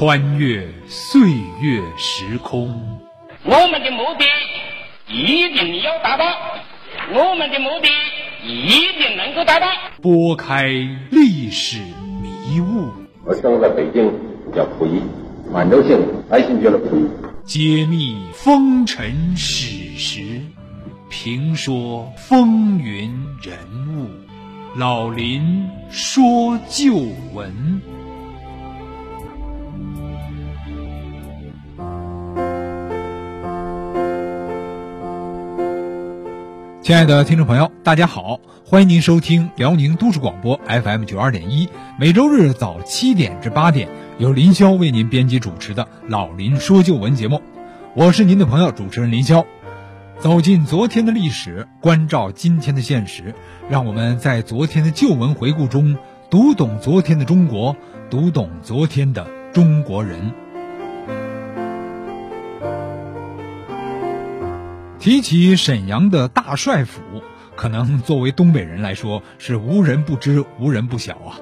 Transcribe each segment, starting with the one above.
穿越岁月时空。我们的目的一定要达到，我们的目的一定能够达到。拨开历史迷雾，我生在北京，叫溥仪，满洲姓，爱新觉罗溥仪。揭秘风尘史实，评说风云人物。老林说旧闻。亲爱的听众朋友，大家好，欢迎您收听辽宁都市广播 FM 九二点一，每周日早七点至八点，由林霄为您编辑主持的《老林说旧闻》节目，我是您的朋友主持人林霄。走进昨天的历史，关照今天的现实，让我们在昨天的旧闻回顾中读懂昨天的中国，读懂昨天的中国人。提起沈阳的大帅府，可能作为东北人来说是无人不知、无人不晓啊。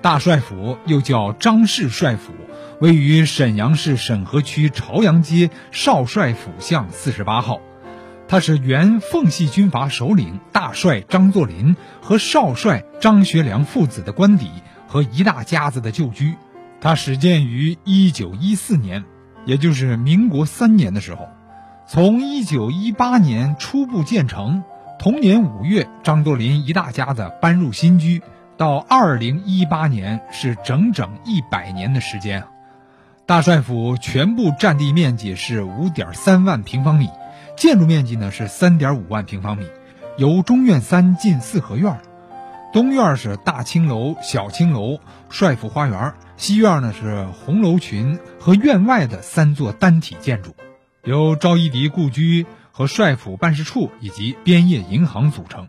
大帅府又叫张氏帅府，位于沈阳市沈河区朝阳街少帅府巷四十八号。他是原奉系军阀首领大帅张作霖和少帅张学良父子的官邸和一大家子的旧居。他始建于一九一四年，也就是民国三年的时候。从一九一八年初步建成，同年五月，张作霖一大家子搬入新居，到二零一八年是整整一百年的时间。大帅府全部占地面积是五点三万平方米。建筑面积呢是三点五万平方米，由中院三进四合院，东院是大青楼、小青楼、帅府花园，西院呢是红楼群和院外的三座单体建筑，由赵一荻故居和帅府办事处以及边业银行组成。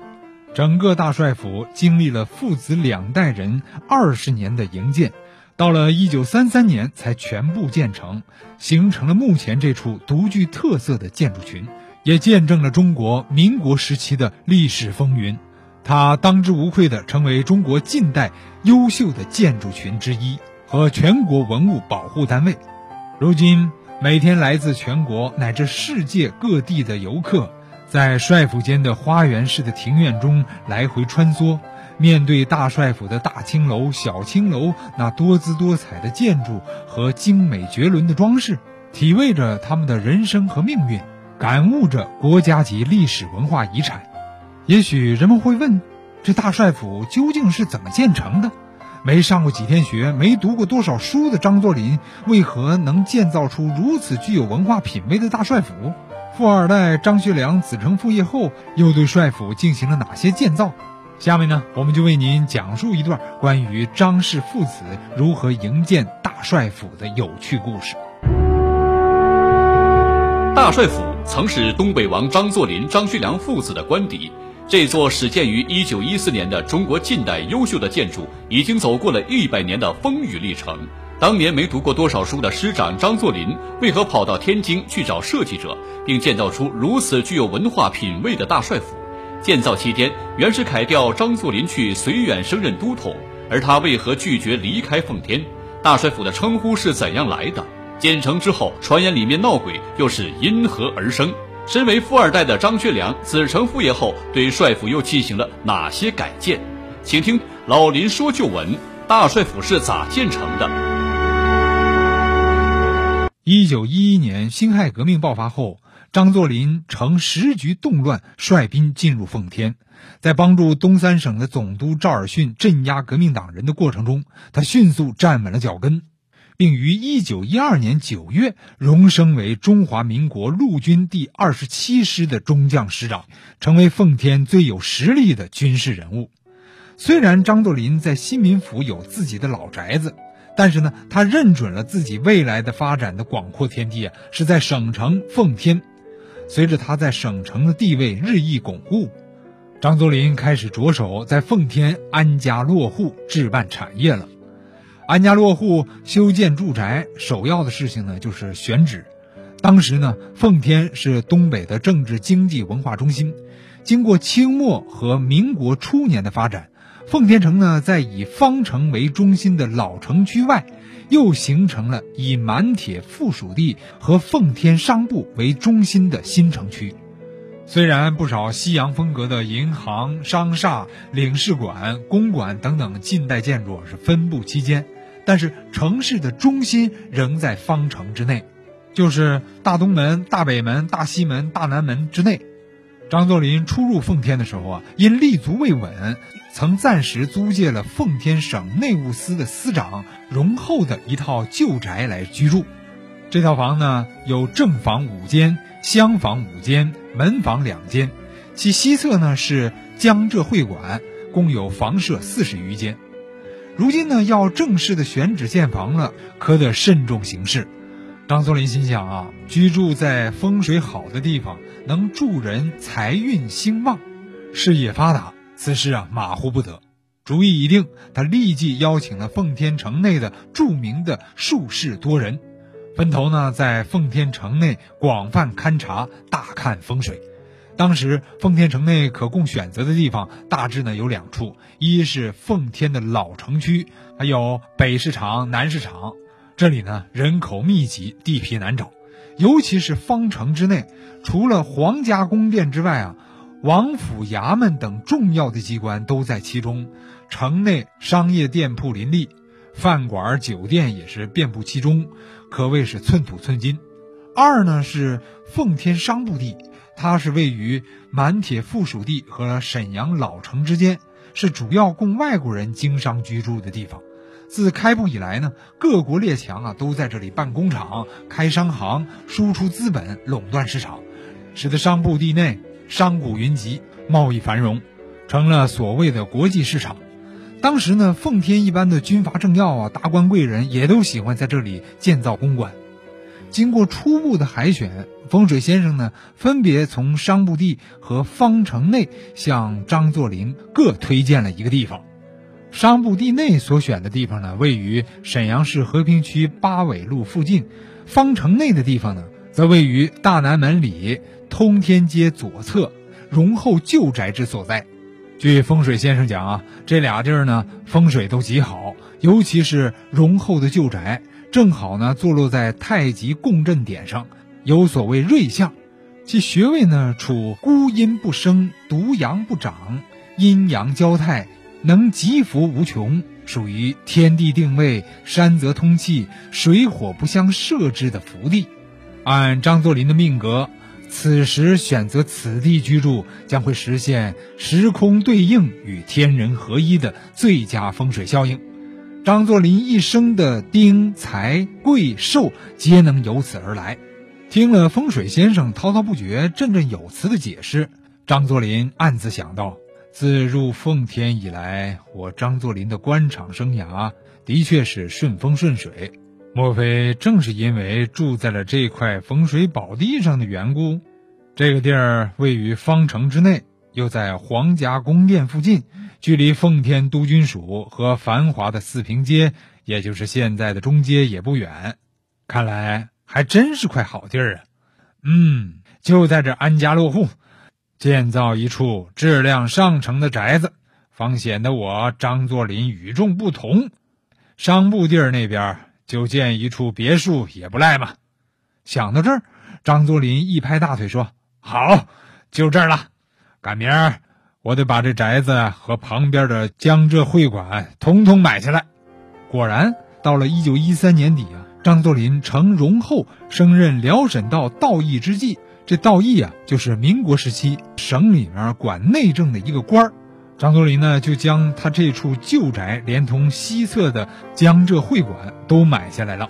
整个大帅府经历了父子两代人二十年的营建。到了一九三三年才全部建成，形成了目前这处独具特色的建筑群，也见证了中国民国时期的历史风云。它当之无愧地成为中国近代优秀的建筑群之一和全国文物保护单位。如今，每天来自全国乃至世界各地的游客，在帅府间的花园式的庭院中来回穿梭。面对大帅府的大青楼、小青楼那多姿多彩的建筑和精美绝伦的装饰，体味着他们的人生和命运，感悟着国家级历史文化遗产。也许人们会问，这大帅府究竟是怎么建成的？没上过几天学、没读过多少书的张作霖，为何能建造出如此具有文化品位的大帅府？富二代张学良子承父业后，又对帅府进行了哪些建造？下面呢，我们就为您讲述一段关于张氏父子如何营建大帅府的有趣故事。大帅府曾是东北王张作霖、张学良父子的官邸。这座始建于1914年的中国近代优秀的建筑，已经走过了一百年的风雨历程。当年没读过多少书的师长张作霖，为何跑到天津去找设计者，并建造出如此具有文化品位的大帅府？建造期间，袁世凯调张作霖去绥远升任都统，而他为何拒绝离开奉天？大帅府的称呼是怎样来的？建成之后，传言里面闹鬼又是因何而生？身为富二代的张学良子承父业后，对帅府又进行了哪些改建？请听老林说旧闻：大帅府是咋建成的？一九一一年辛亥革命爆发后。张作霖乘时局动乱，率兵进入奉天，在帮助东三省的总督赵尔巽镇压革命党人的过程中，他迅速站稳了脚跟，并于1912年9月荣升为中华民国陆军第二十七师的中将师长，成为奉天最有实力的军事人物。虽然张作霖在新民府有自己的老宅子，但是呢，他认准了自己未来的发展的广阔天地啊，是在省城奉天。随着他在省城的地位日益巩固，张作霖开始着手在奉天安家落户、置办产业了。安家落户、修建住宅，首要的事情呢就是选址。当时呢，奉天是东北的政治、经济、文化中心。经过清末和民国初年的发展，奉天城呢，在以方城为中心的老城区外，又形成了以满铁附属地和奉天商埠为中心的新城区。虽然不少西洋风格的银行、商厦、领事馆、公馆等等近代建筑是分布期间，但是城市的中心仍在方城之内，就是大东门、大北门、大西门、大南门之内。张作霖初入奉天的时候啊，因立足未稳，曾暂时租借了奉天省内务司的司长荣厚的一套旧宅来居住。这套房呢，有正房五间。厢房五间，门房两间，其西侧呢是江浙会馆，共有房舍四十余间。如今呢要正式的选址建房了，可得慎重行事。张作霖心想啊，居住在风水好的地方，能助人财运兴旺，事业发达，此事啊马虎不得。主意已定，他立即邀请了奉天城内的著名的术士多人。分头呢，在奉天城内广泛勘察、大看风水。当时奉天城内可供选择的地方大致呢有两处，一是奉天的老城区，还有北市场、南市场。这里呢人口密集，地皮难找，尤其是方城之内，除了皇家宫殿之外啊，王府衙门等重要的机关都在其中，城内商业店铺林立。饭馆、酒店也是遍布其中，可谓是寸土寸金。二呢是奉天商埠地，它是位于满铁附属地和沈阳老城之间，是主要供外国人经商居住的地方。自开埠以来呢，各国列强啊都在这里办工厂、开商行，输出资本，垄断市场，使得商埠地内商贾云集，贸易繁荣，成了所谓的国际市场。当时呢，奉天一般的军阀政要啊、达官贵人也都喜欢在这里建造公馆。经过初步的海选，风水先生呢分别从商埠地和方城内向张作霖各推荐了一个地方。商埠地内所选的地方呢，位于沈阳市和平区八纬路附近；方城内的地方呢，则位于大南门里通天街左侧，荣厚旧宅之所在。据风水先生讲啊，这俩地儿呢风水都极好，尤其是荣厚的旧宅，正好呢坐落在太极共振点上，有所谓瑞相，其穴位呢处孤阴不生，独阳不长，阴阳交泰，能极福无穷，属于天地定位，山泽通气，水火不相射之的福地。按张作霖的命格。此时选择此地居住，将会实现时空对应与天人合一的最佳风水效应。张作霖一生的丁财贵寿，皆能由此而来。听了风水先生滔滔不绝、振振有词的解释，张作霖暗自想到：自入奉天以来，我张作霖的官场生涯的确是顺风顺水。莫非正是因为住在了这块风水宝地上的缘故？这个地儿位于方城之内，又在皇家宫殿附近，距离奉天都军署和繁华的四平街，也就是现在的中街也不远。看来还真是块好地儿啊！嗯，就在这安家落户，建造一处质量上乘的宅子，方显得我张作霖与众不同。商埠地儿那边。就建一处别墅也不赖嘛！想到这儿，张作霖一拍大腿说：“好，就这儿了。赶明儿我得把这宅子和旁边的江浙会馆统统买下来。”果然，到了一九一三年底啊，张作霖承荣后升任辽沈道道义之际，这道义啊，就是民国时期省里面管内政的一个官儿。张作霖呢，就将他这处旧宅连同西侧的江浙会馆都买下来了。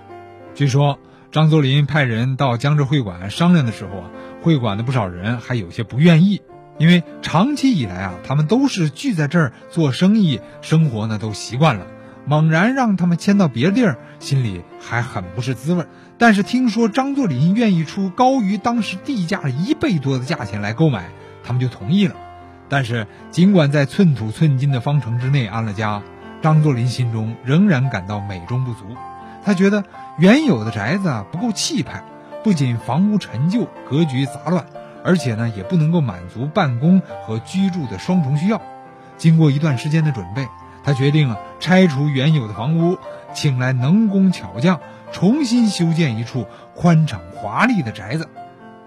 据说，张作霖派人到江浙会馆商量的时候啊，会馆的不少人还有些不愿意，因为长期以来啊，他们都是聚在这儿做生意，生活呢都习惯了，猛然让他们迁到别地儿，心里还很不是滋味。但是听说张作霖愿意出高于当时地价一倍多的价钱来购买，他们就同意了。但是，尽管在寸土寸金的方城之内安了家，张作霖心中仍然感到美中不足。他觉得原有的宅子啊不够气派，不仅房屋陈旧、格局杂乱，而且呢也不能够满足办公和居住的双重需要。经过一段时间的准备，他决定啊拆除原有的房屋，请来能工巧匠，重新修建一处宽敞华丽的宅子。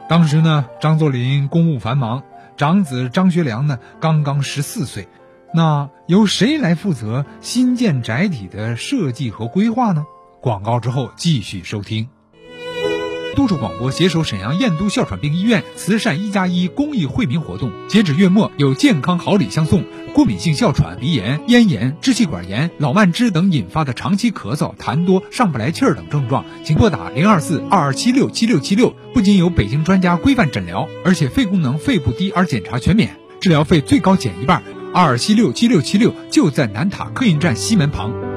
当时呢，张作霖公务繁忙，长子张学良呢刚刚十四岁。那由谁来负责新建宅邸的设计和规划呢？广告之后继续收听。都市广播携手沈阳燕都哮喘病医院慈善一加一公益惠民活动，截止月末有健康好礼相送。过敏性哮喘、鼻炎、咽炎、支气管炎、老慢支等引发的长期咳嗽、痰多、上不来气儿等症状，请拨打零二四二二七六七六七六。不仅有北京专家规范诊疗，而且肺功能、肺部低而检查全免，治疗费最高减一半。二二七六七六七六就在南塔客运站西门旁。